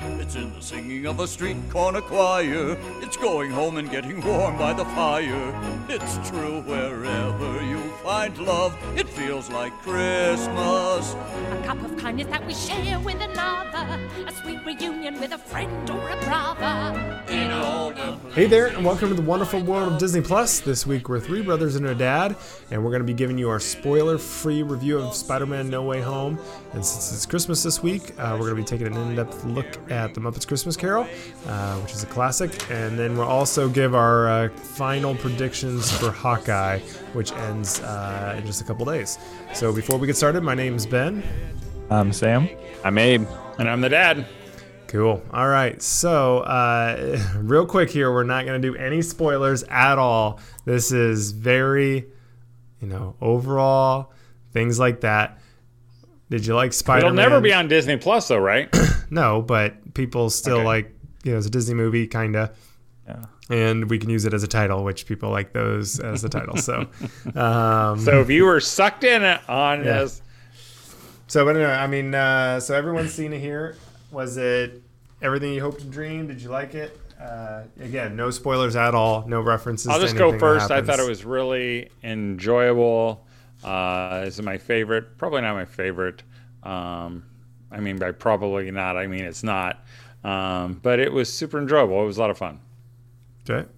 It's in the singing of a street corner choir. It's going home and getting warm by the fire. It's true wherever you find love. It feels like Christmas. A cup of kindness that we share with another. A sweet reunion with a friend or a brother. In all the Hey there, and welcome to the wonderful world of Disney Plus. This week we're three brothers and a dad, and we're going to be giving you our spoiler-free review of Spider-Man: No Way Home. And since it's Christmas this week, uh, we're going to be taking an in-depth look at the Muppets Christmas Carol, uh, which is a classic, and then we'll also give our uh, final predictions for Hawkeye, which ends uh, in just a couple days. So before we get started, my name's Ben. I'm Sam. I'm Abe. And I'm the dad. Cool. All right. So, uh, real quick here, we're not going to do any spoilers at all. This is very, you know, overall things like that. Did you like Spider It'll never be on Disney Plus, though, right? No, but people still Okay. like, you know, it's a Disney movie, kind of. Yeah. And we can use it as a title, which people like those as the title. So, um, so if you were sucked in on Yeah. this, So, but anyway, I mean, uh, so everyone's seen it here. Was it everything you hoped and dreamed? Did you like it? Uh, again, no spoilers at all. No references. I'll to just go first. I thought it was really enjoyable. Uh, this is my favorite. Probably not my favorite. Um, I mean, by probably not, I mean it's not. Um, but it was super enjoyable. It was a lot of fun. Okay.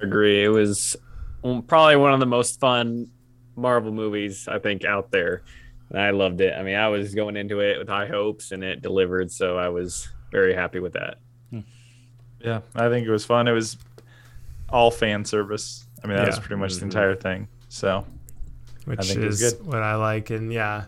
agree. It was um, probably one of the most fun Marvel movies I think out there. And I loved it. I mean, I was going into it with high hopes and it delivered, so I was very happy with that. Yeah, I think it was fun. It was all fan service. I mean, that was pretty much the Mhm. entire thing. So, Which think it was is what I like, and yeah.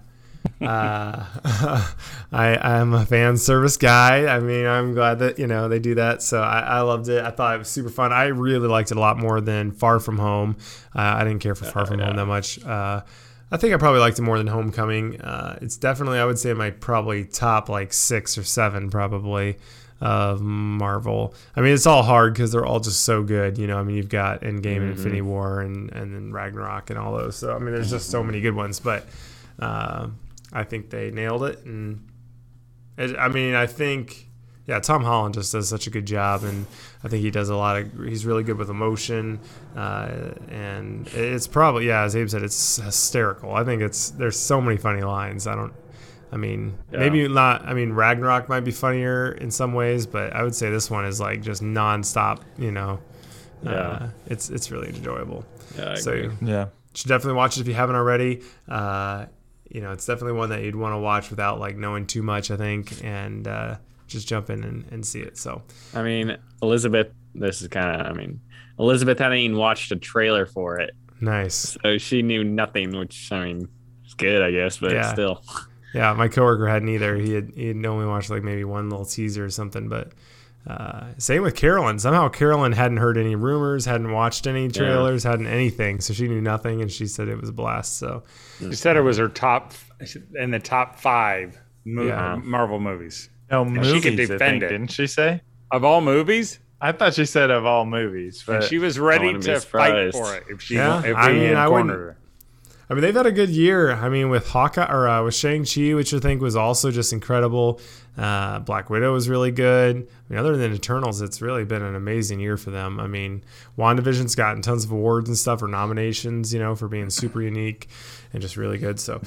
uh, I I'm a fan service guy. I mean, I'm glad that you know they do that. So I, I loved it. I thought it was super fun. I really liked it a lot more than Far From Home. Uh, I didn't care for Far From Home that much. Uh, I think I probably liked it more than Homecoming. Uh, it's definitely I would say my probably top like six or seven probably of Marvel. I mean, it's all hard because they're all just so good. You know, I mean, you've got Endgame and Infinity War and and then Ragnarok and all those. So I mean, there's just so many good ones. But uh, I think they nailed it. And it, I mean, I think yeah, Tom Holland just does such a good job, and I think he does a lot of. He's really good with emotion, uh, and it's probably yeah, as Abe said, it's hysterical. I think it's there's so many funny lines. I don't. I mean, Yeah. maybe not. I mean, Ragnarok might be funnier in some ways, but I would say this one is like just nonstop. You know, uh, it's it's really enjoyable. Yeah, I so agree. you yeah. should definitely watch it if you haven't already. Uh, you know, it's definitely one that you'd want to watch without like knowing too much. I think, and uh, just jump in and, and see it. So I mean, Elizabeth, this is kind of, I mean, Elizabeth hadn't even watched a trailer for it, nice. so she knew nothing, which, I mean, it's good, I guess, but Yeah. still. Yeah, my coworker hadn't either. He had he had only watched like maybe one little teaser or something. But uh, same with Carolyn. Somehow Carolyn hadn't heard any rumors, hadn't watched any trailers, hadn't anything. So she knew nothing, and she said it was a blast. So She said it was her top in the top five mo- Yeah. Marvel movies No, she movies, could defend think, it. didn't she say? of all movies. I thought she said of all movies, And but she was ready wouldn't to fight for it if she. Yeah, if I we mean, I cornered wouldn't- her. I mean, they've had a good year. I mean, with Hawkeye or uh, with Shang Chi, which I think was also just incredible. Uh, Black Widow was really good. I mean, other than Eternals, it's really been an amazing year for them. I mean, WandaVision's gotten tons of awards and stuff or nominations, you know, for being super unique and just really good. So,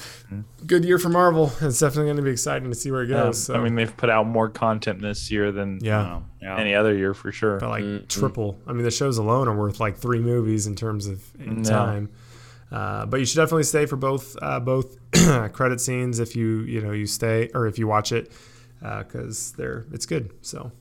good year for Marvel. It's definitely going to be exciting to see where it yeah, goes. so, I mean, they've put out more content this year than yeah. Oh, yeah. any other year for sure. But like triple. I mean, the shows alone are worth like three movies in terms of in time. Uh, but you should definitely stay for both uh, both credit scenes if you you know you stay or if you watch it because they're it's good. So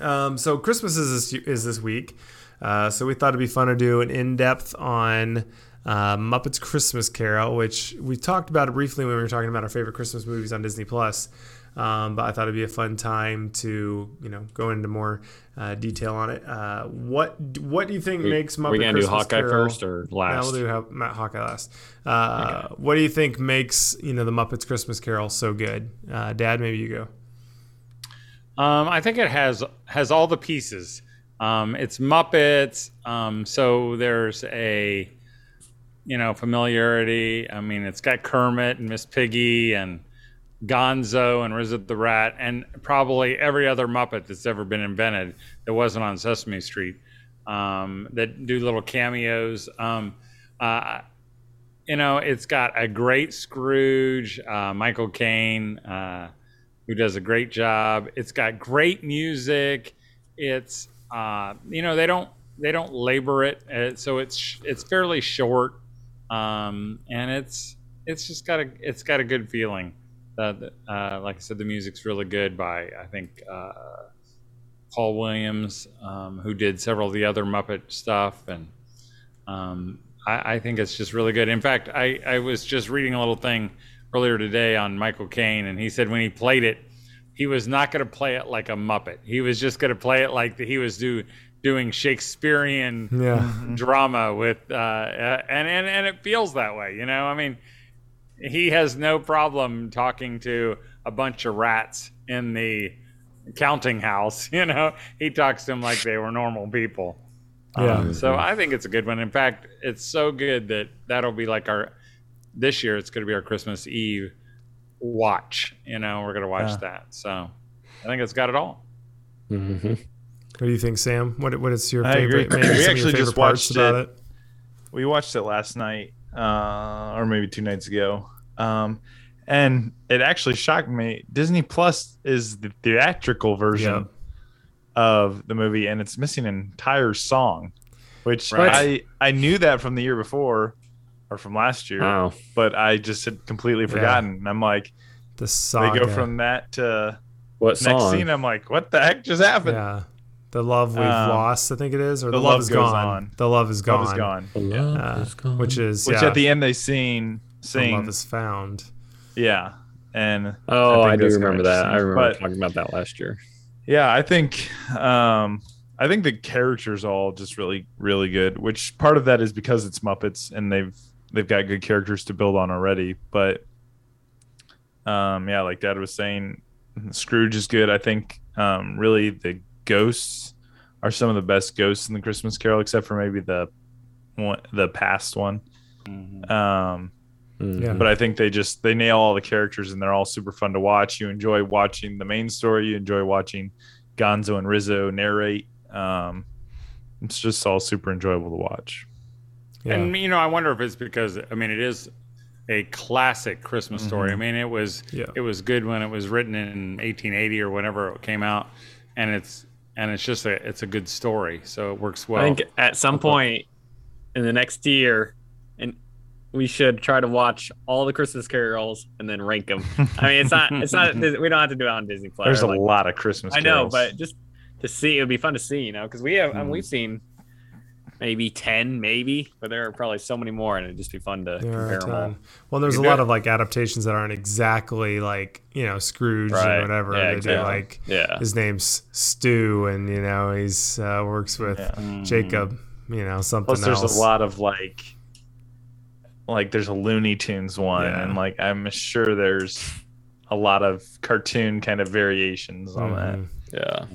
um, so Christmas is this, is this week. Uh, so we thought it'd be fun to do an in depth on. Uh, Muppets Christmas Carol, which we talked about briefly when we were talking about our favorite Christmas movies on Disney Plus. Um, but I thought it'd be a fun time to you know go into more uh, detail on it. Uh, what what do you think makes Muppet Are we gonna Christmas do Hawkeye Carol- first or Yeah, last? we'll do Matt Hawkeye last. Uh, What do you think makes you know the Muppets Christmas Carol so good? Uh, Dad, maybe you go. Um, I think it has has all the pieces. Um, it's Muppets, um, so there's a you know familiarity. I mean, it's got Kermit and Miss Piggy and Gonzo and Rizzo the Rat, and probably every other Muppet that's ever been invented that wasn't on Sesame Street um, that do little cameos. Um, uh, you know, it's got a great Scrooge, uh, Michael Caine, uh, who does a great job. It's got great music. It's uh, you know they don't they don't labor it, uh, so it's it's fairly short, um, and it's it's just got a it's got a good feeling. Uh, uh, like I said, the music's really good by I think uh, Paul Williams, um, who did several of the other Muppet stuff, and um, I, I, think it's just really good. In fact, I, I was just reading a little thing earlier today on Michael Caine, and he said when he played it, he was not going to play it like a Muppet. He was just going to play it like the, he was do, doing Shakespearean Yeah. drama with, uh, uh, and, and and it feels that way. You know, I mean, he has no problem talking to a bunch of rats in the counting house. You know, he talks to them like they were normal people. Yeah. Um, so I think it's a good one. In fact, it's so good that that'll be like our this year. It's going to be our Christmas Eve watch. You know, we're going to watch Yeah. that. So I think it's got it all. Mm-hmm. What do you think, Sam? What what is your I favorite? agree. maybe We some of your actually just parts watched about it. it. we watched it last night uh or maybe two nights ago um and it actually shocked me disney plus is the theatrical version Yep. of the movie and it's missing an entire song which Right. i i knew that from the year before or from last year Wow. but i just had completely forgotten and i'm like The song they go from that to What next song? scene i'm like what the heck just happened yeah. The love we've Um, lost, I think it is, or the, The love, Love is Goes gone. On. The love is gone. love is gone The love Uh, is gone. which is which yeah, at the end they sing the love is found. yeah and Oh, I, think do remember that. I remember But- talking about that last year. Yeah, I think um I think the characters all just really really good, which part of that is because it's Muppets and they've they've got good characters to build on already, but um yeah, like dad was saying Scrooge is good. I think um really the ghosts are some of the best ghosts in the Christmas Carol except for maybe the one the past one. Um Mhm. Yeah. but I think they just they nail all the characters and they're all super fun to watch. You enjoy watching the main story. You enjoy watching Gonzo and Rizzo narrate. Um, it's just all super enjoyable to watch. Yeah. And you know, I wonder if it's because I mean, it is a classic Christmas story. I mean, it was Yeah. it was good when it was written in 1880 or whenever it came out, and it's and it's just a it's a good story, so it works well. I think at some point in the next year, and we should try to watch all the Christmas carols and then rank them. I mean, it's not, it's not, we don't have to do it on Disney Plus. There's a Like, lot of Christmas. I know, carols. but just to see, it would be fun to see, you know, because we have, I mean, we've mm. seen maybe 10, maybe, but there are probably so many more, and it'd just be fun to There compare them all. Well, there's a lot do. of like adaptations that aren't exactly like you know Scrooge Right. or whatever. Yeah, they do like Yeah. his name's Stu, and you know he's uh, works with Yeah. Jacob. You know something plus there's else. a lot of like, like there's a Looney Tunes one, Yeah. and like I'm sure there's a lot of cartoon kind of variations on that. Yeah.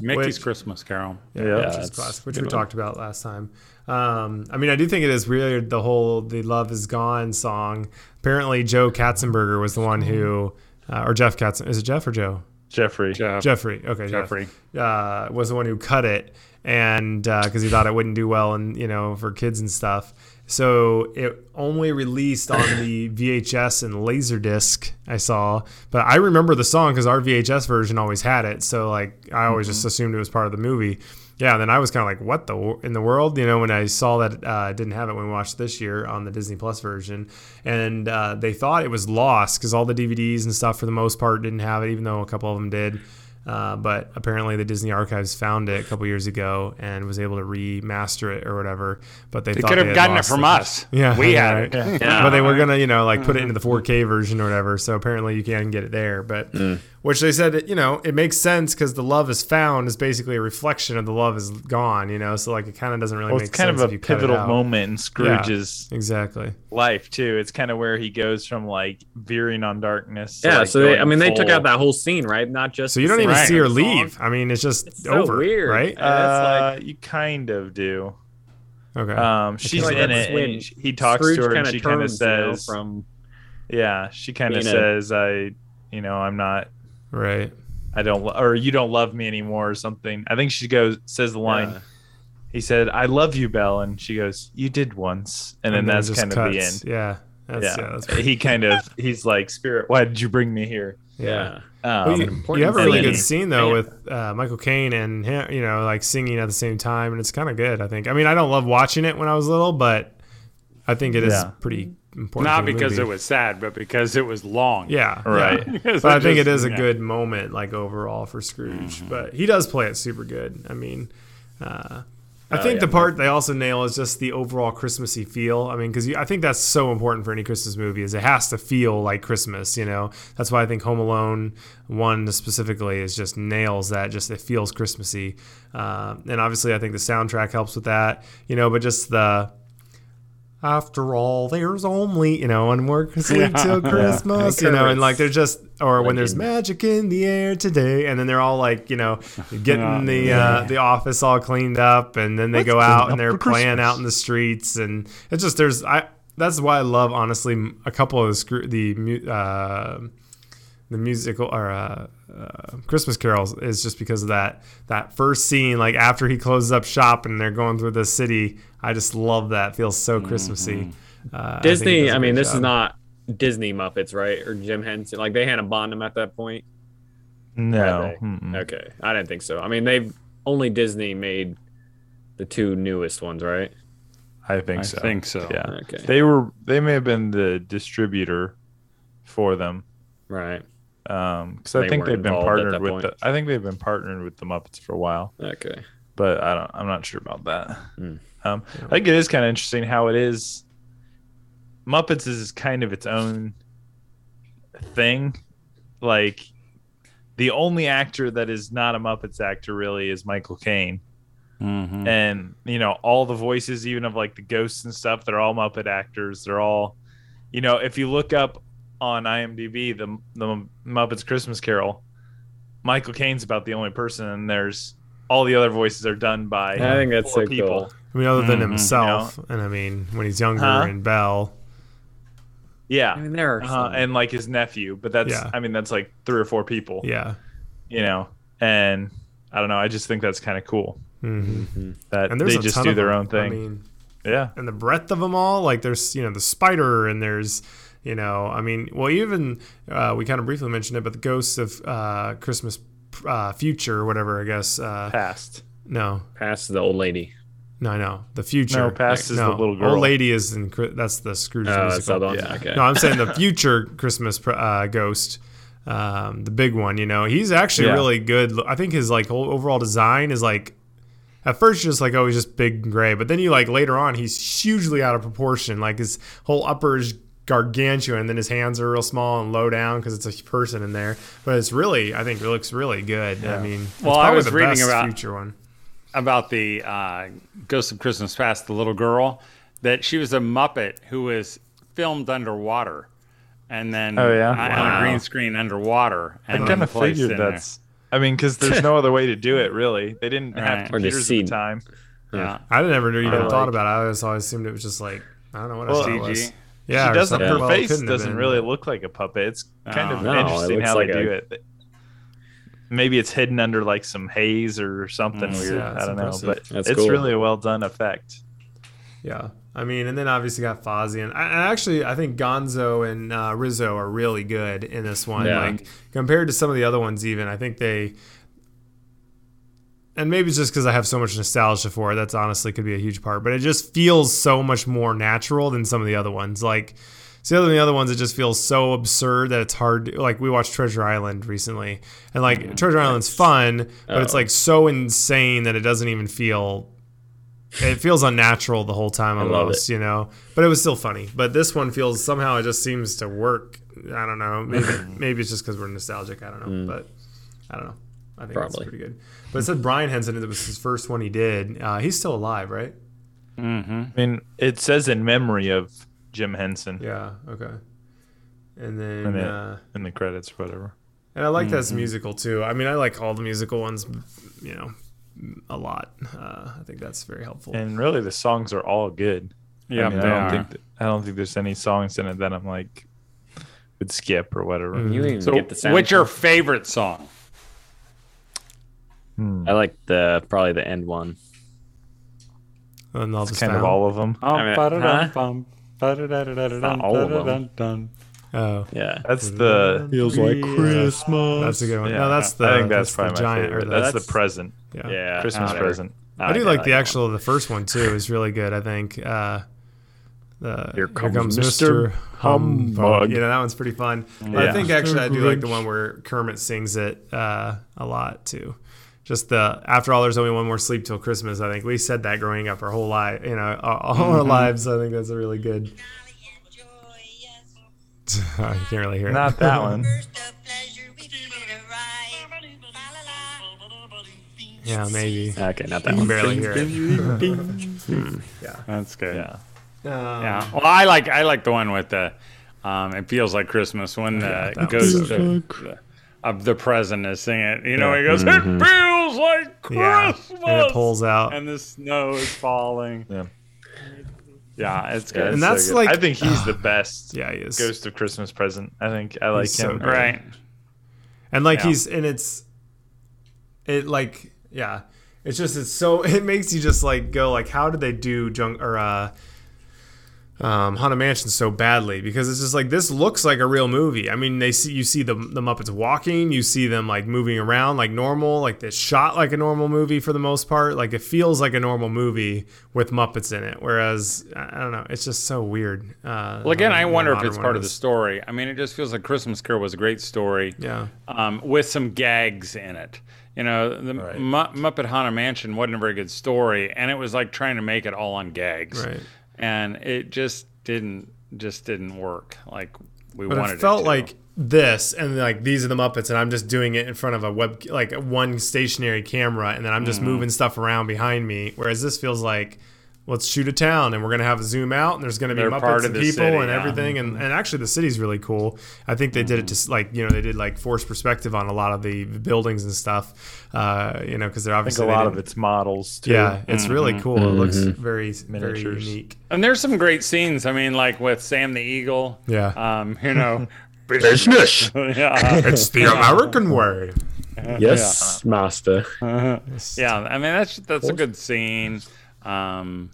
Mickey's Which- Christmas Carol. Yeah, Yeah, which is classic, which we one. talked about last time. Um, I mean, I do think it is weird the whole "the love is gone" song. Apparently, Joe Katzenberger was the one who, uh, or Jeff Katzen. Is it Jeff or Joe? Jeffrey, Jeff, Jeffrey. Okay, Jeff. Jeffrey. uh, was the one who cut it, and because he thought it wouldn't do well, and you know, for kids and stuff. So it only released on the VHS and Laserdisc. I saw, but I remember the song because our VHS version always had it. So like, I always just assumed it was part of the movie. Yeah, and then I was kind of like, "What the in the world?" You know, when I saw that uh, didn't have it when we watched this year on the Disney Plus version, and uh, they thought it was lost because all the DVDs and stuff for the most part didn't have it, even though a couple of them did. Uh, but apparently, the Disney Archives found it a couple years ago and was able to remaster it or whatever. But they, They could have had gotten it from the- us. Yeah, we had right. it. Yeah. but they were gonna, you know, like put it into the 4K version or whatever. So apparently, you can get it there. But which they said, you know, it makes sense because the love is found is basically a reflection of the love is gone. You know, so like it kind of doesn't really well, make it's kind sense of if a you cut it pivotal moment in Scrooge's Exactly. life too. It's kind of where he goes from like veering on darkness. to, Yeah. like, So, they, I going mean, they took out that whole scene, right? Not just So you don't even singing see her of the song. leave. I mean, it's just It's so over, weird. right? Yeah, it's Uh, you kind of do. Okay. Um, she's in that's it, when and he talks Scrooge to her, and kinda she kind of turns, you know, says, from "Yeah." She kind of says, "I, you know, I'm not, Right. I don't, or you don't love me anymore or something. I think she goes, says the line, Yeah. he said, I love you, Belle. And she goes, You did once. And, then it that's just kind of the end. Yeah. That's, yeah. yeah. that's he kind of, he's like, Spirit, why did you bring me here? Yeah. Um, Well, you, you have a really good scene though Yeah. with uh, Michael Caine and him, you know, like singing at the same time, and it's kind of good. I think. I mean, I don't love watching it when I was little, but I think it is Yeah. pretty important. Not because movie. it was sad, but because it was long. Yeah, Right. yeah. But I think it just- is a yeah. good moment, like overall for Scrooge. Mm-hmm. But he does play it super good. I mean, uh, I Oh, think yeah, the part they also nail is just the overall Christmassy feel. I mean, because I think that's so important for any Christmas movie is it has to feel like Christmas. You know, that's why I think Home Alone one specifically is just nails that. Just it feels Christmassy, uh, and obviously I think the soundtrack helps with that. You know, but just the after all, there's only you know one more sleep till Christmas, you know, and like they're just or when there's magic in the air today, and then they're all like you know getting the Yeah. uh, the office all cleaned up, and then they go out and they're playing Christmas. out in the streets, and it's just there's I that's why I love honestly a couple of the screw the mu- uh, the musical or uh, uh, Christmas carols is just because of that that first scene, like after he closes up shop and they're going through the city. I just love that. Feels so Christmassy. Uh, I think Disney. does a I, mean, great this is not Disney Muppets, right? Or Jim Henson. Like they Hannah Bond him at that point. No. Mm-mm. Okay, I didn't think so. I mean, they've only Disney made the two newest ones, right? I think I so. think so. Yeah. Okay, They were, they may have been the distributor for them. right. Um, because I think they've been partnered with point. the. I think they've been partnered with the Muppets for a while, Okay. but I don't. I'm not sure about that. Hmm. Um, I think it is kind of interesting how it is. Muppets is kind of its own thing. Like the only actor that is not a Muppets actor really is Michael Caine. Mhm. and you know all the voices even of like the ghosts and stuff they're all muppet actors they're all you know if you look up on imdb the, the muppets christmas carol. Michael caine's about the only person and there's all the other voices are done by I think that's four so people. cool. I mean, other than Mhm. himself, and I mean, when he's younger Huh? and Belle, yeah. I mean, there are uh and like his nephew but that's Yeah. i mean that's like three or four people. Yeah, you know? And i don't know i just think that's kind of cool hmm that and they just do their them. own thing. I mean, yeah. and the breadth of them all, like there's you know the spider, and there's you know, I mean, well, even uh, we kind of briefly mentioned it, but the ghosts of uh, Christmas uh, future, or whatever, I guess. Uh, past no, past the old lady. no, no, the future. No, past is the no, little girl. Old lady is in. That's the Scrooge Oh, musical. other one. Yeah. Okay. No, I'm saying the future Christmas uh, ghost, um, the big one. You know, he's actually Yeah. really good. I think his like whole overall design is like. At first, just like, oh, he's just big and gray, but then you like later on, he's hugely out of proportion. Like his whole upper is gargantuan, and then his hands are real small and low down because it's a person in there. But it's really, I think, it looks really good. I mean, it's Well, I was the reading best about- future one. about the uh, Ghost of Christmas Past, the little girl, that she was a Muppet who was filmed underwater, and then Oh, yeah? on a green screen underwater. I kind of figured in there. that's. I mean, because there's no other way to do it, really. They didn't Right. have Or computers just at the see- time. yeah. I never even Or, thought like- about it. I always always assumed it was just like I don't know what Well, else it CG. Was. Yeah, she doesn't. something. Her Well, face doesn't really look like a puppet. It's kind of No. No, interesting how like they a- do it. Maybe it's hidden under like some haze or something Mm, weird. yeah, I don't impressive. know, but That's it's cool. really a well done effect. Yeah, I mean, and then obviously got Fozzie, and I, and actually I think Gonzo and uh, Rizzo are really good in this one. Yeah. Like compared to some of the other ones, even I think they. And maybe it's just because I have so much nostalgia for it. That's honestly could be a huge part. But it just feels so much more natural than some of the other ones. Like, see, other than the other ones, it just feels so absurd that it's hard. To, like we watched Treasure Island recently, and like Treasure Island's fun, but it's Oh. like so insane that it doesn't even feel it feels unnatural the whole time almost, you know. But it was still funny. But this one feels somehow it just seems to work. I don't know. Maybe maybe it's just because we're nostalgic. I don't know. But I don't know. I think it's Probably. pretty good. But it said Brian Henson. It was his first one he did. Uh, he's still alive, right? Mm-hmm. I mean, it says in memory of Jim Henson Yeah. Okay. And then in, the, uh, in the credits or whatever. and I like Mm-hmm. this musical too. I mean, I like all the musical ones. You know, a lot. Uh, I think that's very helpful. And really, the songs are all good. Yeah, I, mean, they I don't are. think that, I don't think there's any songs in it that I'm like, would skip or whatever. Mm. You even So, get the sound. what's your favorite song? Hmm. I like the probably the end one. And all It's just kind of all of them. I mean, Ba-da-dum-bum, Not all of them. Oh, Yeah. That's the feels like Christmas. That's a good one. Yeah, no, that's the. I think that's, the probably my giant. favorite. That's, That's- the present yeah. Yeah. Christmas whatever. present. I do yeah, like the that actual the first one too. is really good. I think. Uh, the, Here comes Mr. Mr. Humbug. Humbug. You know that one's pretty fun. But I think actually I do like the one where Kermit sings it uh, a lot too. Just the after all, there's only one more sleep till Christmas. I think we said that growing up our whole life. You know, all, all Mm-hmm. our lives. I think that's a really good. I can't really hear it. Not that one. yeah, maybe. Okay, not that one. barely hear it. Yeah, that's good. Yeah. Um, Yeah. Well, I like I like the one with the. Um, it feels like Christmas when the that ghost of, of the present is singing it. You know, he goes, "It feels like Yeah, Christmas," and it pulls out. and the snow is falling. Yeah. Yeah, it's good. it's And so that's good. like- I think he's the best Yeah, he is. Ghost of Christmas Present. I think I like He's him. good. right. and like Yeah. he's and it's it like yeah it's just it's so it makes you just like go like how did they do junk or uh um haunted mansion so badly because it's just like this looks like a real movie i mean they see you see the, the muppets walking you see them like moving around like normal like this shot like a normal movie for the most part like it feels like a normal movie with muppets in it whereas i don't know it's just so weird uh Well, again, I wonder if it's part of the story. I mean, it just feels like Christmas Carol was a great story. yeah um, with some gags in it. You know, the Right. Mu- Muppet Haunted Mansion wasn't a very good story, and it was like trying to make it all on gags, Right. And it just didn't just didn't work like we but wanted it It felt to. like this and like these are the muppets and i'm just doing it in front of a web like one stationary camera and then i'm Mm-hmm. just moving stuff around behind me whereas this feels like let's shoot a town and we're gonna have a zoom out and there's gonna be They're part muppets of and people city, and yeah. everything and, and actually the city's really cool i think they did it to like you know they did like forced perspective on a lot of the buildings and stuff uh you know because they're I think obviously a lot of it's models too. yeah it's really cool it looks very Miniatures. very unique and there's some great scenes. I mean, like with Sam the Eagle. Yeah. Um, you know, Business. yeah. it's the american way Yes, master. Yeah, I mean that's that's a good scene. Um,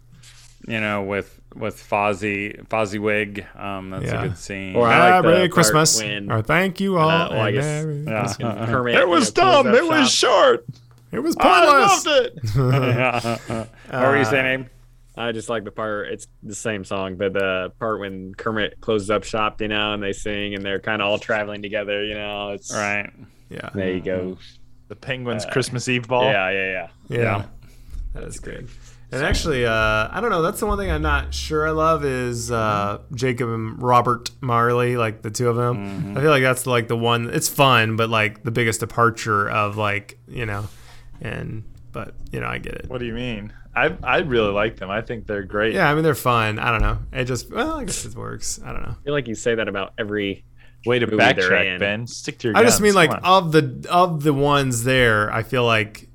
you know, with with Fozzie Fozziwig, um, that's Yeah. a good scene. Or I like the Merry Christmas when- or thank you all Uh, well, I guess- Merry yeah. Kermit, It you was know, dumb. up It was shop. short. It was I pointless. loved it. yeah. what were you saying, I just like the part. It's the same song, but the part when Kermit closes up shop, you know, and they sing, and they're kind of all traveling together. You know, it's Right. Yeah. There you go. The Penguins Christmas Eve ball. Yeah, yeah, yeah. Yeah. That is good. And actually, uh, I don't know. That's the one thing I'm not sure I love is uh, Jacob and Robert Marley, like the two of them. I feel like that's like the one. It's fun, but like the biggest departure of like you know, and but you know I get it. What do you mean? I I really like them. I think they're great. Yeah, I mean they're fun. I don't know. It just well, I guess it works. I don't know. I feel like you say that about every. Way to Movie backtrack. Ben. Stick to your I just guns. mean like on. of the of the ones there, I feel like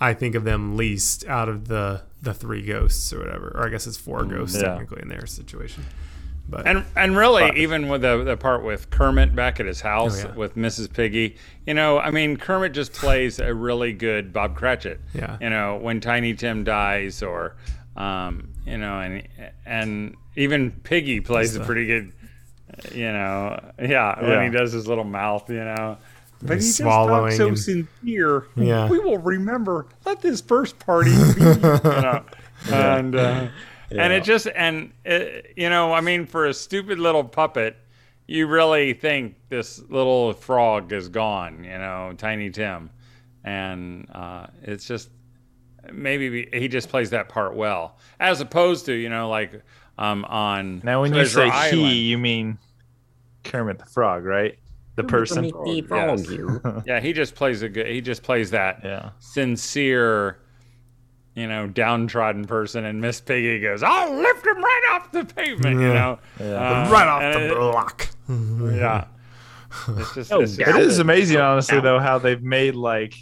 I think of them least out of the the three ghosts or whatever. Or I guess it's four ghosts yeah. technically in their situation. But And and really, even with the the part with Kermit back at his house Oh, yeah. with Mrs. Piggy, you know, I mean, Kermit just plays a really good Bob Cratchit. Yeah. You know, when Tiny Tim dies, or, um, you know, and and even Piggy plays a pretty good, you know, yeah, when he does his little mouth, you know. But he He's just swallowing talks so and- sincere. Yeah. We will remember. Let this first party be. you know. And uh, and it just and it, you know, I mean, for a stupid little puppet, you really think this little frog is gone. You know, Tiny Tim, and uh, it's just maybe he just plays that part well, as opposed to you know like um, on now when Treasure you say Island. he, you mean Kermit the Frog, right? The person. Yes. yeah, he just plays a good. He just plays that Yeah. sincere, you know, downtrodden person, and Miss Piggy goes, "I'll lift him right off the pavement," you know, Yeah. Uh, right off the it- block. Yeah, it's just, Oh, it's It is amazing, honestly, though, how they've made like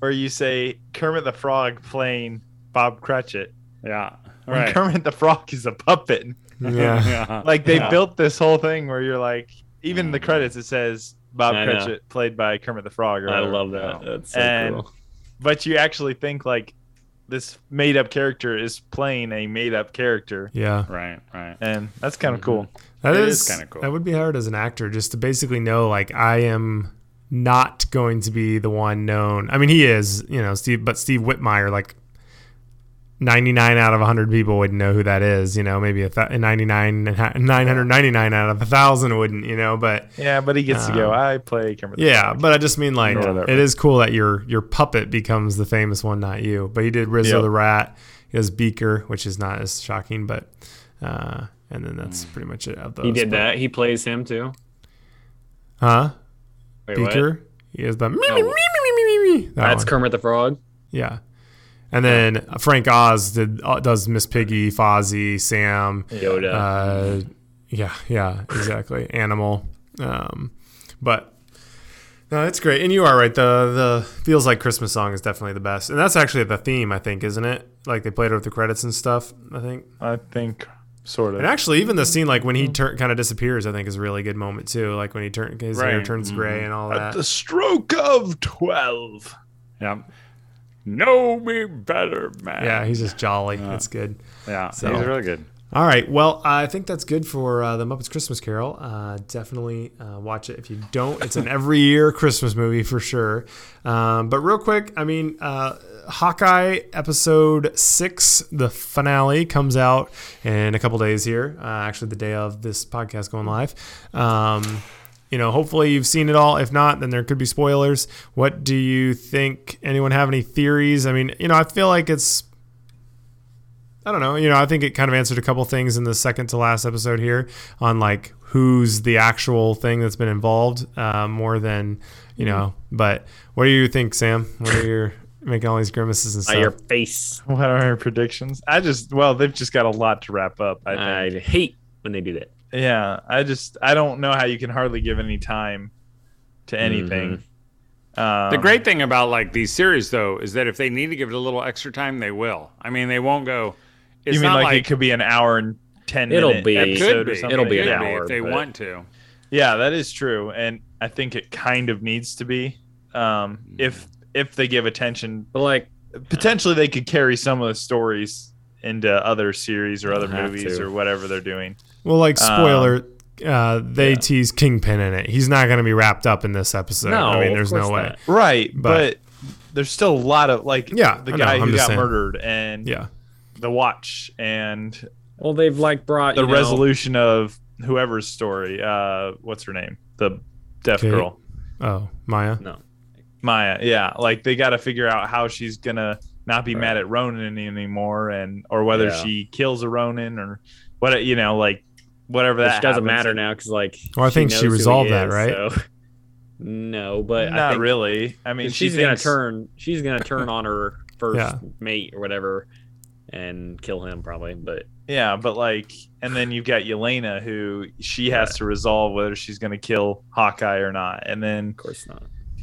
where you say Kermit the Frog playing Bob Cratchit. yeah, When right, Kermit the Frog is a puppet. Yeah. yeah, Like they Yeah. built this whole thing where you're like, even in the mm. credits it says Bob I know. Cratchit played by Kermit the Frog. Or I love that. That's so And- cool. But you actually think like this made up character is playing a made up character, Yeah. Right, right. and that's kind of mm-hmm. cool. That It is, is kinda cool. That would be hard as an actor, just to basically know, like, I am not going to be the one known. I mean, he is, you know, Steve, but Steve Whitmire, like, 99 out of 100 people wouldn't know who that is, you know, maybe a th- 99 999 out of a 1,000 wouldn't, you know, but Yeah, but he gets to go. I play Kermit. yeah, Frog." but I just mean, like, Or whatever. it is cool that your your puppet becomes the famous one, not you. But he did Rizzo Yep. the Rat, he does Beaker, which is not as shocking, but, uh, and then that's pretty much it. Of those, He did but- that. He plays him too. Huh? Wait, what? Beaker. He is the me, me, Oh. me, me, me, me, me. That That's one. Kermit the Frog. Yeah. And then Frank Oz did uh, does Miss Piggy, Fozzie, Sam. Yoda. Uh, yeah, yeah, exactly. Animal. Um, but no, it's great. And you are right. The the feels like Christmas song is definitely the best, and that's actually the theme, I think, isn't it? Like they played it with the credits and stuff. I think. I think sort of. And actually, even the scene like when he tur- kind of disappears, I think is a really good moment too. Like when he turn his hair turns gray and all that. At the stroke of twelve. Yeah. Know me better, man. Yeah, he's just jolly. It's good. yeah. So- He's really good. All right. Well, I think that's good for uh, the Muppets Christmas Carol. Uh, definitely uh, watch it. If you don't, it's an every year Christmas movie for sure. Um, but real quick, I mean, uh, Hawkeye episode six, the finale, comes out in a couple days here. Uh, actually, the day of this podcast going live. Um, you know, hopefully you've seen it all. If not, then there could be spoilers. What do you think? Anyone have any theories? I mean, you know, I feel like it's I don't know. You know, I think it kind of answered a couple things in the second to last episode here on like who's the actual thing that's been involved uh, more than you know. But what do you think, Sam? What are your making all these grimaces and stuff? By your face. What are your predictions? I just well, they've just got a lot to wrap up. I think. I hate when they do that. Yeah, I just I don't know how you can hardly give any time to anything. Um, The great thing about like these series though is that if they need to give it a little extra time, they will. I mean, they won't go. It's you mean not like, it could be an hour and ten It'll minute be- it episode could or be. something? It'll be It an could hour, if they but- want to. Yeah, that is true, and I think it kind of needs to be. Um, if if they give attention, But like, potentially they could carry some of the stories into other series or other movies to. or whatever they're doing. Well, like spoiler, uh, they yeah. tease Kingpin in it. He's not going to be wrapped up in this episode. no, I mean, of there's no course way. not. Right, But- but, there's still a lot of like Yeah, the I know, guy who got saying. murdered and Yeah, the watch and Well, they've like brought the you know, resolution of whoever's story. Uh, what's her name? The deaf Kate? girl, Oh, Maya. No, Maya. Yeah, like they got to figure out how she's gonna not be mad at Ronin anymore, and or whether Yeah. she kills a Ronin or what. You know, like whatever that which doesn't matter now because like. Well, I think she knows who resolved that, is, right? so- No, but I Not think really. I mean, she she's gonna thinks- turn. She's gonna turn on her first Yeah. mate or whatever, and kill him probably. But Yeah, but like, and then you've got Yelena, who she has to resolve whether she's going to kill Hawkeye or not, and then of course not.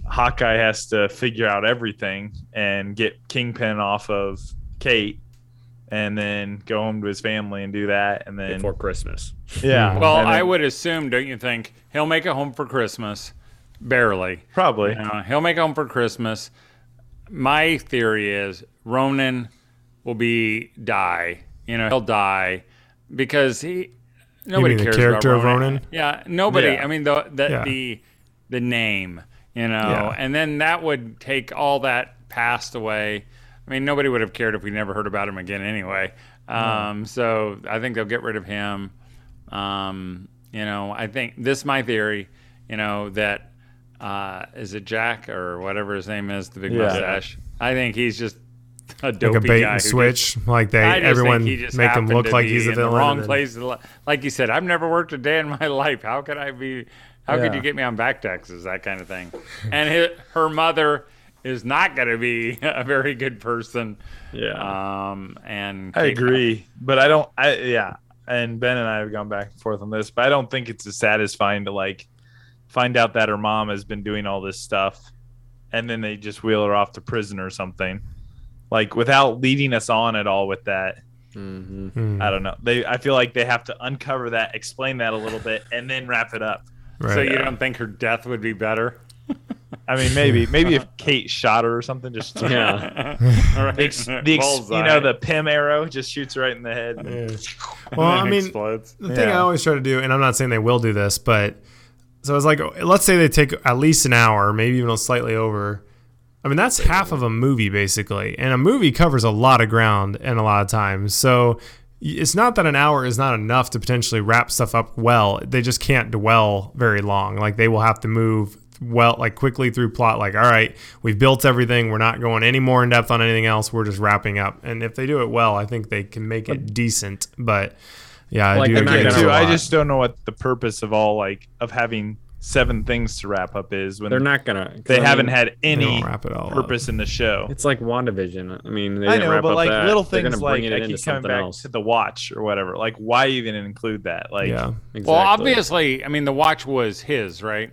Hawkeye has to figure out everything and get Kingpin off of Kate, and then go home to his family and do that, and then Before Christmas. yeah. Well, and I would assume, don't you think, he'll make it home for Christmas, barely. probably. You know, he'll make it home for Christmas. My theory is Ronin will be die. You know, he'll die because he nobody mean the cares character of about Ronin. Ronin? Yeah, nobody. Yeah. I mean the the Yeah. the, the name. You know, Yeah. and then that would take all that past away. I mean, nobody would have cared if we never heard about him again anyway. Um, So I think they'll get rid of him. Um, you know, I think this is my theory. You know that uh, is it Jack or whatever his name is, the big Yeah. mustache. I think he's just a dopey Like a bait guy and switch. like they Just, I just everyone think he just make him look like he's a in villain. the wrong and then- place. Like you said, I've never worked a day in my life. How could I be? How could you get me on back taxes? That kind of thing. And hi her mother is not going to be a very good person. Yeah. Um, and I Kate- agree, but I don't. I yeah, and Ben and I have gone back and forth on this, but I don't think it's as satisfying to like find out that her mom has been doing all this stuff, and then they just wheel her off to prison or something, like without leading us on at all with that. hmm Hmm. I don't know. They I feel like they have to uncover that, explain that a little bit, and then wrap it up. Right. so you Yeah. don't think her death would be better? I mean, maybe maybe if Kate shot her or something, just Yeah. Right. the, ex- the ex- you know the Pym arrow just shoots right in the head. Well, I mean, explodes. the thing I always try to do, and I'm not saying they will do this, but so it's like, let's say they take at least an hour, maybe even slightly over. I mean, that's half of a movie basically, and a movie covers a lot of ground and a lot of times. So it's not that an hour is not enough to potentially wrap stuff up well. They just can't dwell very long. Like they will have to move well, like quickly through plot. Like, all right, we've built everything. We're not going any more in depth on anything else. We're just wrapping up. And if they do it well, I think they can make it decent. But yeah, I Like do they're agree not with gonna- you too. a I lot. just don't know what the purpose of all like of having seven things to wrap up is when They're not gonna they I haven't mean, had any wrap it all up. purpose in the show. It's like WandaVision. I mean, they I didn't know, wrap but up like that. little things gonna like bring it I keep coming back else. to the watch or whatever. Like, why even include that? Like, yeah. Exactly. Well, obviously, I mean, the watch was his, right?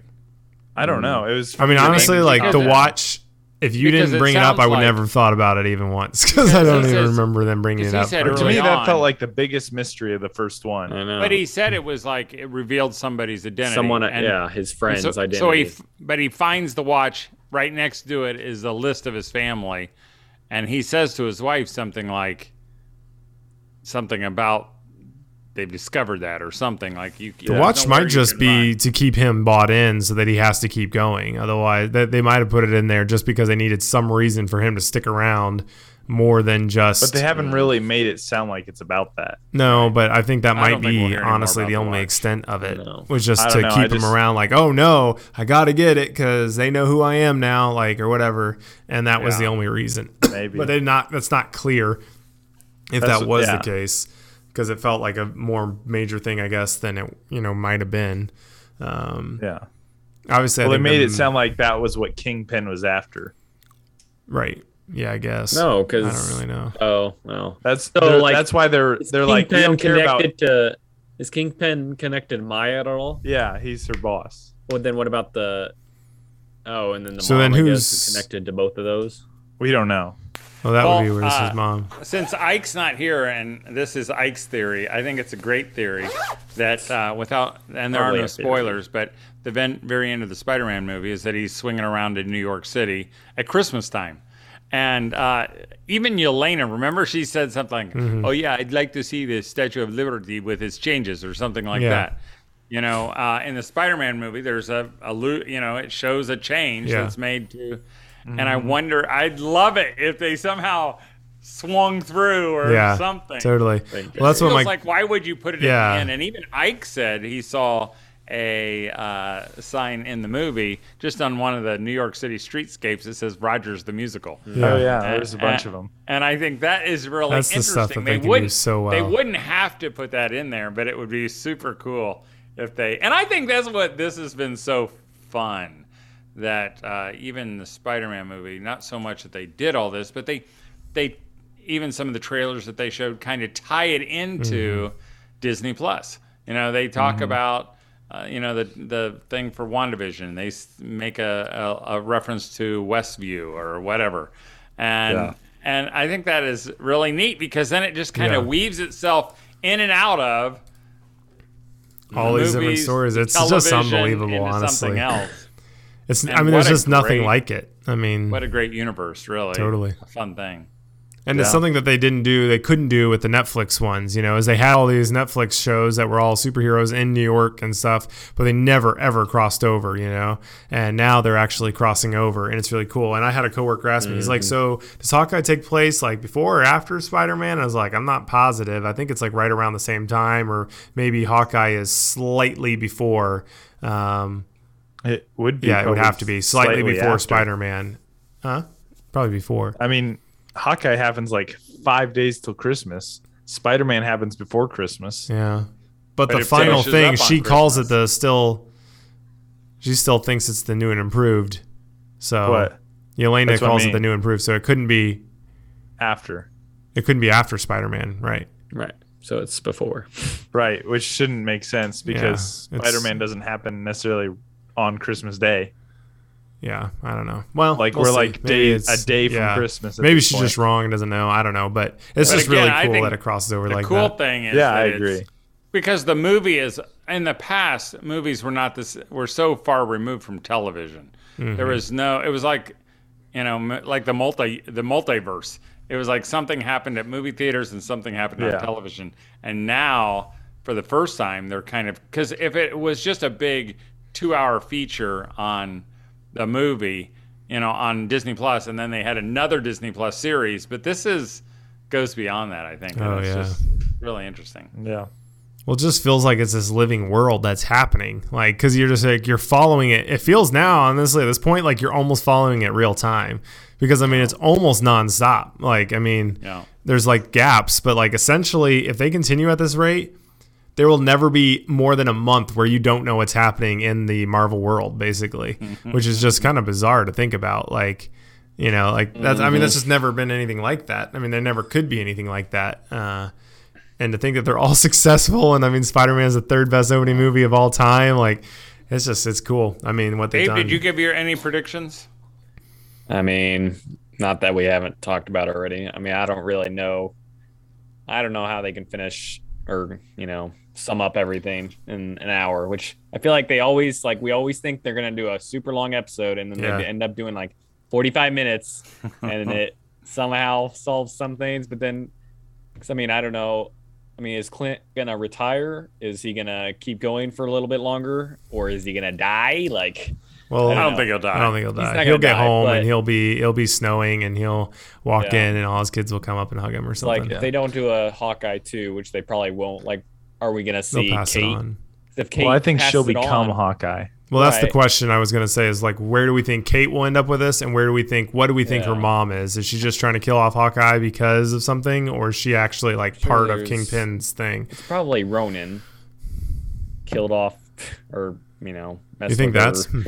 I don't hmm. know. It was. I mean, honestly, like because the watch. If you because didn't it bring it up, sounds I would like- never have thought about it even once because I Because don't even says- remember them bringing because it he up. said first. to me early that felt like the biggest mystery of the first one. I know. But he said it was like it revealed somebody's identity. someone, uh, and- yeah, his friend's so, identity. So he, f- but he finds the watch right next to it is a list of his family, and he says to his wife something like, something about they've discovered that or something like you. The watch might just be to keep him bought in so that he has to keep going. Otherwise, that they might have put it in there just because they needed some reason for him to stick around more than just. But they haven't really made it sound like it's about that. No, but I think that might don't we'll be hear any more honestly the the only watch. extent of it No. was just to know, keep I him just- around. Like, oh no, I got to get it because they know who I am now, like or whatever, and that was the only reason. Maybe. but they not that's not clear if That's that what- was yeah. the case because it felt like a more major thing, I guess, than it you know might have been. Um, Yeah. obviously, I Well, they made the- it sound like that was what Kingpin was after. right. Yeah, I guess. no, because I don't really know. Oh well. That's So, like, that's why they're they're like we Kingpin don't care about. connected to. Is Kingpin connected to Maya at all? Yeah, he's her boss. Well, then what about the? Oh, and then the So mom, then I guess, who's- is connected to both of those? We don't know. Well, that Well, would be where's uh, his mom. Since Ike's not here, and this is Ike's theory, I think it's a great theory that uh, without, and there Hardly are no a theory. spoilers, but the ven- very end of the Spider Man movie is that he's swinging around in New York City at Christmas time. And uh, even Yelena, remember she said something, Mm-hmm. oh, yeah, I'd like to see the Statue of Liberty with its changes or something like Yeah. that. You know, uh, in the Spider-Man movie, there's a, a you know, it shows a change Yeah. that's made to, and I wonder, I'd love it if they somehow swung through or Yeah, something. totally. Think- Well, that's It what my like, why would you put it Yeah. in? And even Ike said he saw a uh, sign in the movie just on one of the New York City streetscapes that says Rogers the Musical. Yeah. Oh yeah, And- there's a bunch and- of them. And I think that is really That's the stuff that they can do wouldn't so They wouldn't have to put that in there, but it would be super cool if they. And I think that's what this has been so fun that uh, even the Spider-Man movie, not so much that they did all this, but they they even some of the trailers that they showed kind of tie it into Mm-hmm. Disney Plus. You know, they talk about. Uh, you know the the thing for WandaVision. They make a, a, a reference to Westview or whatever, and Yeah. and I think that is really neat because then it just kind Yeah. of weaves itself in and out of all these different stories. It's just unbelievable, honestly. Something else. It's And I mean, there's just nothing like it. I mean, What a great universe, really. Totally. a fun thing. and it's something that they didn't do, they couldn't do with the Netflix ones. You know, is they had all these Netflix shows that were all superheroes in New York and stuff, but they never ever crossed over. You know, and now they're actually crossing over, and it's really cool. And I had a coworker ask me, he's like, "So does Hawkeye take place like before or after Spider Man?" I was like, "I'm not positive. I think it's like right around the same time, or maybe Hawkeye is slightly before." Um, It would be. yeah, it would have to be slightly, before. Spider Man, huh? Probably before. I mean, Hawkeye happens like five days till Christmas. Spider Man happens before Christmas. Yeah. But, But the final thing, up on she calls it the still. She still thinks it's the new and improved. So What Yelena That's what I calls it the new and improved. So it couldn't be. after? It couldn't be after Spider Man, right? Right. So it's before. Right, which shouldn't make sense because Yeah, Spider Man doesn't happen necessarily on Christmas Day. Yeah, I don't know. Well, Like we'll we're see. like Maybe day, it's- a day from yeah. Christmas. Maybe she's point. just wrong and doesn't know. I don't know, but it's But just again, really cool that it crosses over The like cool that. thing is, Yeah, that I agree. because the movie is in the past movies were not this were so far removed from television. There mm-hmm. was no. It was like, you know, like the multi the multiverse. It was like something happened at movie theaters and something happened Yeah. on television. And now, for the first time, they're kind of because if it was just a big two-hour feature on the movie, you know, on Disney Plus, and then they had another Disney Plus series, but this is goes beyond that. I think. Oh, it's yeah. just really interesting. Yeah. Well, it just feels like it's this living world that's happening. Like, because you're just like, you're following it. It feels now, honestly, at this point, like you're almost following it real time. Because, I mean, it's almost nonstop. Like, I mean, Yeah. there's like gaps, but like essentially, if they continue at this rate, there will never be more than a month where you don't know what's happening in the Marvel world, basically, which is just kind of bizarre to think about. Like, you know, like that's, I mean, that's just never been anything like that. I mean, there never could be anything like that. Uh, and to think that they're all successful, and I mean, Spider Man is the third best opening movie of all time. Like, it's just, it's cool. I mean, what they've Dave, done. did you give your any predictions? I mean, not that we haven't talked about already. I mean, I don't really know. I don't know how they can finish or you know sum up everything in an hour. Which I feel like they always like. We always think they're gonna do a super long episode, and then Yeah. they end up doing like forty-five minutes, and it somehow solves some things. But then, 'cause, I mean, I don't know. I mean, is Clint gonna retire? Is he gonna keep going for a little bit longer, or is he gonna die? Like, well, I don't don't think he'll die. I don't think he'll die. He'll get die, home and he'll be it'll be snowing and he'll walk Yeah. in and all his kids will come up and hug him or something. like if they don't do a Hawkeye two, which they probably won't. Like, are we gonna They'll see pass Kate? it on. If Kate, Well, I think she'll become on- Hawkeye. Well, that's the question I was gonna say is like where do we think Kate will end up with this, and where do we think what do we think her mom is? Is she just trying to kill off Hawkeye because of something, or is she actually like Sure, part of Kingpin's thing? It's probably Ronin killed off, or you know, messed You think with her. that's hmm.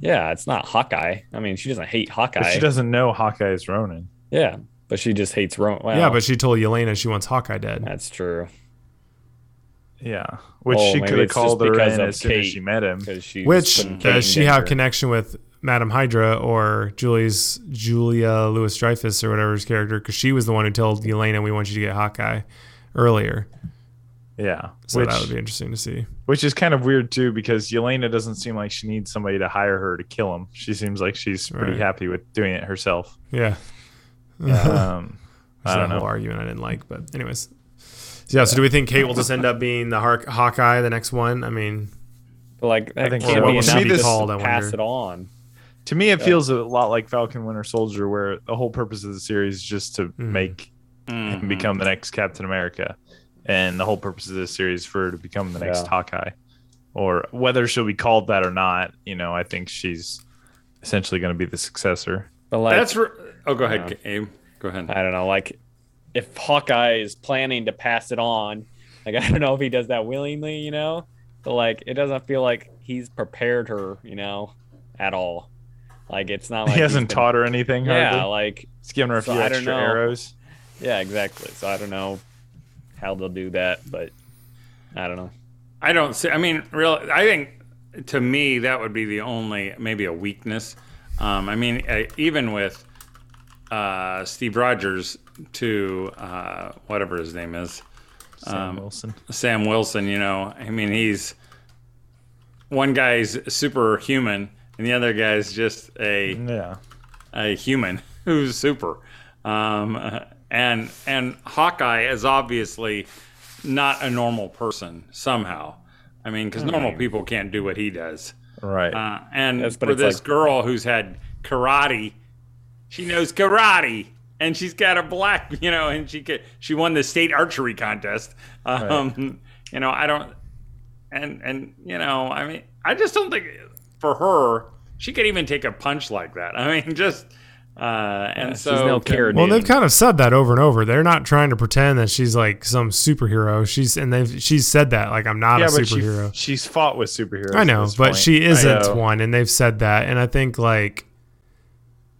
Yeah, it's not Hawkeye. I mean, she doesn't hate Hawkeye. But she doesn't know Hawkeye is Ronin. Yeah, but she just hates Ronin. Well, yeah? But she told Yelena she wants Hawkeye dead. that's true Yeah. Which Oh, she could have called her because in of as soon as she met him. she. Which putting Kate in does she have danger. connection with Madame Hydra or Julie's Julia Louis Dreyfus or whatever his character? Because she was the one who told Yelena, we want you to get Hawkeye earlier. Yeah. So which that would be interesting to see. which is kind of weird too because Yelena doesn't seem like she needs somebody to hire her to kill him. She seems like she's pretty Right. happy with doing it herself. Yeah. Um, I That's don't that whole know. argument I didn't like, but anyways. So, yeah. So do we think Kate will just end up being the Har- Hawkeye, the next one? I mean, like that think can't so. be Well, enough to me this- called, I pass wonder. it on. To me, it feels a lot like Falcon Winter Soldier, where the whole purpose of the series is just to Mm-hmm. make Mhm. him become the next Captain America, and the whole purpose of this series for her to become the next Yeah. Hawkeye, or whether she'll be called that or not. You know, I think she's essentially going to be the successor. But like, That's. Re- oh, go ahead, Yeah. Abe. Go ahead. I don't know, like if Hawkeye is planning to pass it on, like I don't know if he does that willingly, you know, but like it doesn't feel like he's prepared her, you know, at all. Like it's not like he hasn't been- taught her anything. Yeah, hardly. like he's given her a so few I extra arrows. yeah, exactly. So I don't know how they'll do that, but I don't know. I don't see. I mean, real. I think to me that would be the only maybe a weakness. Um, I mean, uh, even with uh, Steve Rogers to uh, whatever his name is, Sam Um, Wilson. Sam Wilson. You know, I mean, he's one guy's superhuman and the other guy's just a Yeah. a human who's super. Um, and and Hawkeye is obviously not a normal person somehow. I mean, because normal people can't do what he does. Right. Uh, and Yes, for this like- girl who's had karate, she knows karate, and she's got a black, you know, and she could, she won the state archery contest. Um, You know, I don't, and and you know, I mean, I just don't think for her she could even take a punch like that. I mean, just uh, and she's so no Cara well, they've kind of said that over and over. They're not trying to pretend that she's like some superhero. She's and they've she's said that like I'm not yeah, a but she, superhero. she's fought with superheroes. I know, but point. she isn't So- one, and they've said that. And I think like,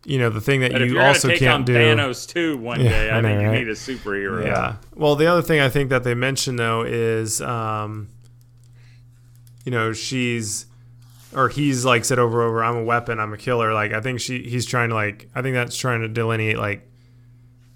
you know, the thing that But you also can't do. Thanos too one Yeah, day, I, I know, think you right? need a superhero. Yeah. Well, the other thing I think that they mentioned though is, um, you know, she's or he's like said over and over, I'm a weapon, I'm a killer. Like I think she he's trying to like I think that's trying to delineate like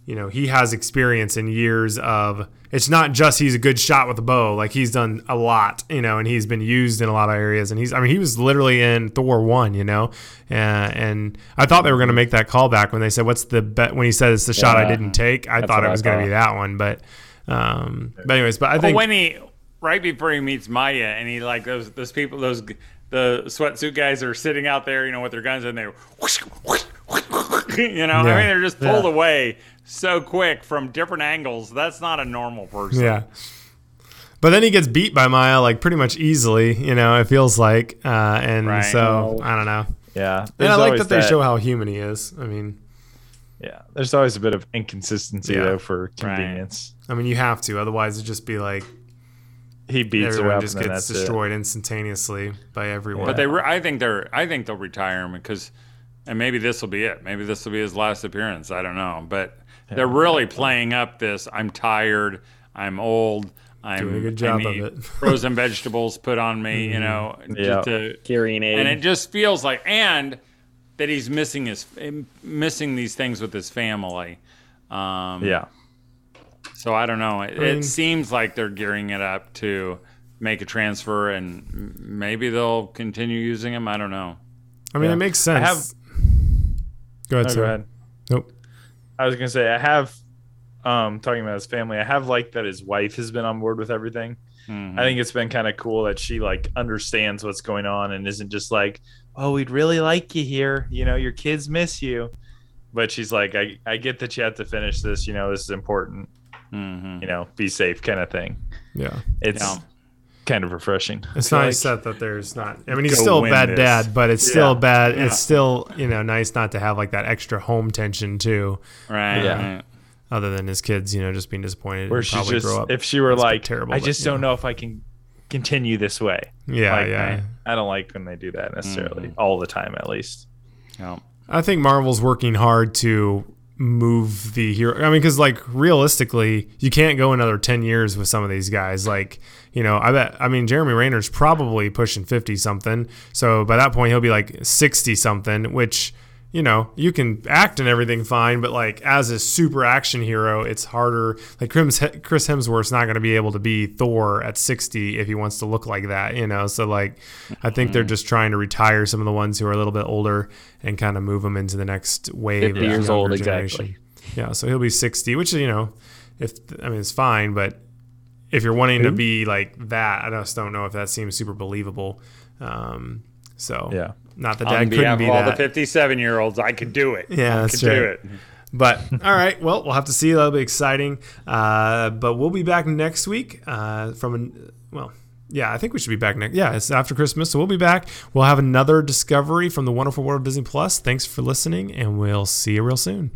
you know, he has experience in years of. It's not just he's a good shot with a bow. Like he's done a lot, you know, and he's been used in a lot of areas. And he's, I mean, he was literally in Thor one, you know, uh, and I thought they were going to make that callback when they said, "What's the bet?" When he said it's the shot I didn't take, I thought it was going to be that one, but. Um, but anyways, but I But think when he right before he meets Maya, and he like those those people those the sweatsuit guys are sitting out there, you know, with their guns, and they're whoosh, whoosh, whoosh, whoosh, you know, Yeah. I mean, they're just pulled away so quick from different angles. That's not a normal person. Yeah. But then he gets beat by Maya like pretty much easily, you know, it feels like. Uh, and Right. so I don't know. Yeah. And I like that they show how human he is. I mean, Yeah. There's always a bit of inconsistency Yeah. though for convenience. I mean, you have to, otherwise it'd just be like He beats her everyone just gets that's it. destroyed instantaneously by everyone. But they, re- I think they're, I think they'll retire him because, and maybe this will be it. Maybe this will be his last appearance. I don't know. But they're really playing up this. I'm tired. I'm old. I'm Doing a good job I of it. frozen vegetables put on me. You know, Yeah. just to, Kyrian aid. and it just feels like, and that he's missing his, missing these things with his family. Um, Yeah. So I don't know. It, mean- it seems like they're gearing it up to make a transfer, and maybe they'll continue using him. I don't know. I mean, Yeah. it makes I sense. Go ahead, Oh, sir. go ahead. Nope. I was gonna say I have um talking about his family, I have liked that his wife has been on board with everything. Mhm. I think it's been kind of cool that she like understands what's going on and isn't just like, Oh, we'd really like you here. You know, your kids miss you. But she's like, I, I get that you have to finish this, you know, this is important, Mhm. you know, be safe kind of thing. Yeah. It's Yeah. Kind of refreshing. It's nice like. that, that there's not. I mean, he's still a bad this. dad, but it's still bad. Yeah. It's still you know nice not to have like that extra home tension too. Right. Yeah. right. Other than his kids, you know, just being disappointed. where and she's just grow up. if she were It's like terrible, I just you don't know if I can continue this way. yeah, Like, yeah. I, I don't like when they do that necessarily Mm-hmm. all the time, at least. Yeah. I think Marvel's working hard to move the hero. I mean, because like realistically, you can't go another ten years with some of these guys. Like, you know, I bet. I mean, Jeremy Renner's probably pushing fifty something. So by that point, he'll be like sixty something, which. You know, you can act and everything fine, but like as a super action hero, it's harder. Like Chris Hemsworth's not going to be able to be Thor at 60 if he wants to look like that, you know. So like I think they're just trying to retire some of the ones who are a little bit older and kind of move them into the next wave 50 of years old, generation. exactly. Yeah, so he'll be 60, which you know, if I mean it's fine, but if you're wanting to be like that, I just don't know if that seems super believable. Um, so Yeah. Not that dad couldn't be of all that. the 57 year olds, I could do it. Yeah, I that's could do right. it. But all right, well, we'll have to see. That'll be exciting. Uh, but we'll be back next week uh, from an, well, yeah, I think we should be back next. Yeah, it's after Christmas, so we'll be back. We'll have another discovery from the wonderful world of Disney Plus. Thanks for listening, and we'll see you real soon.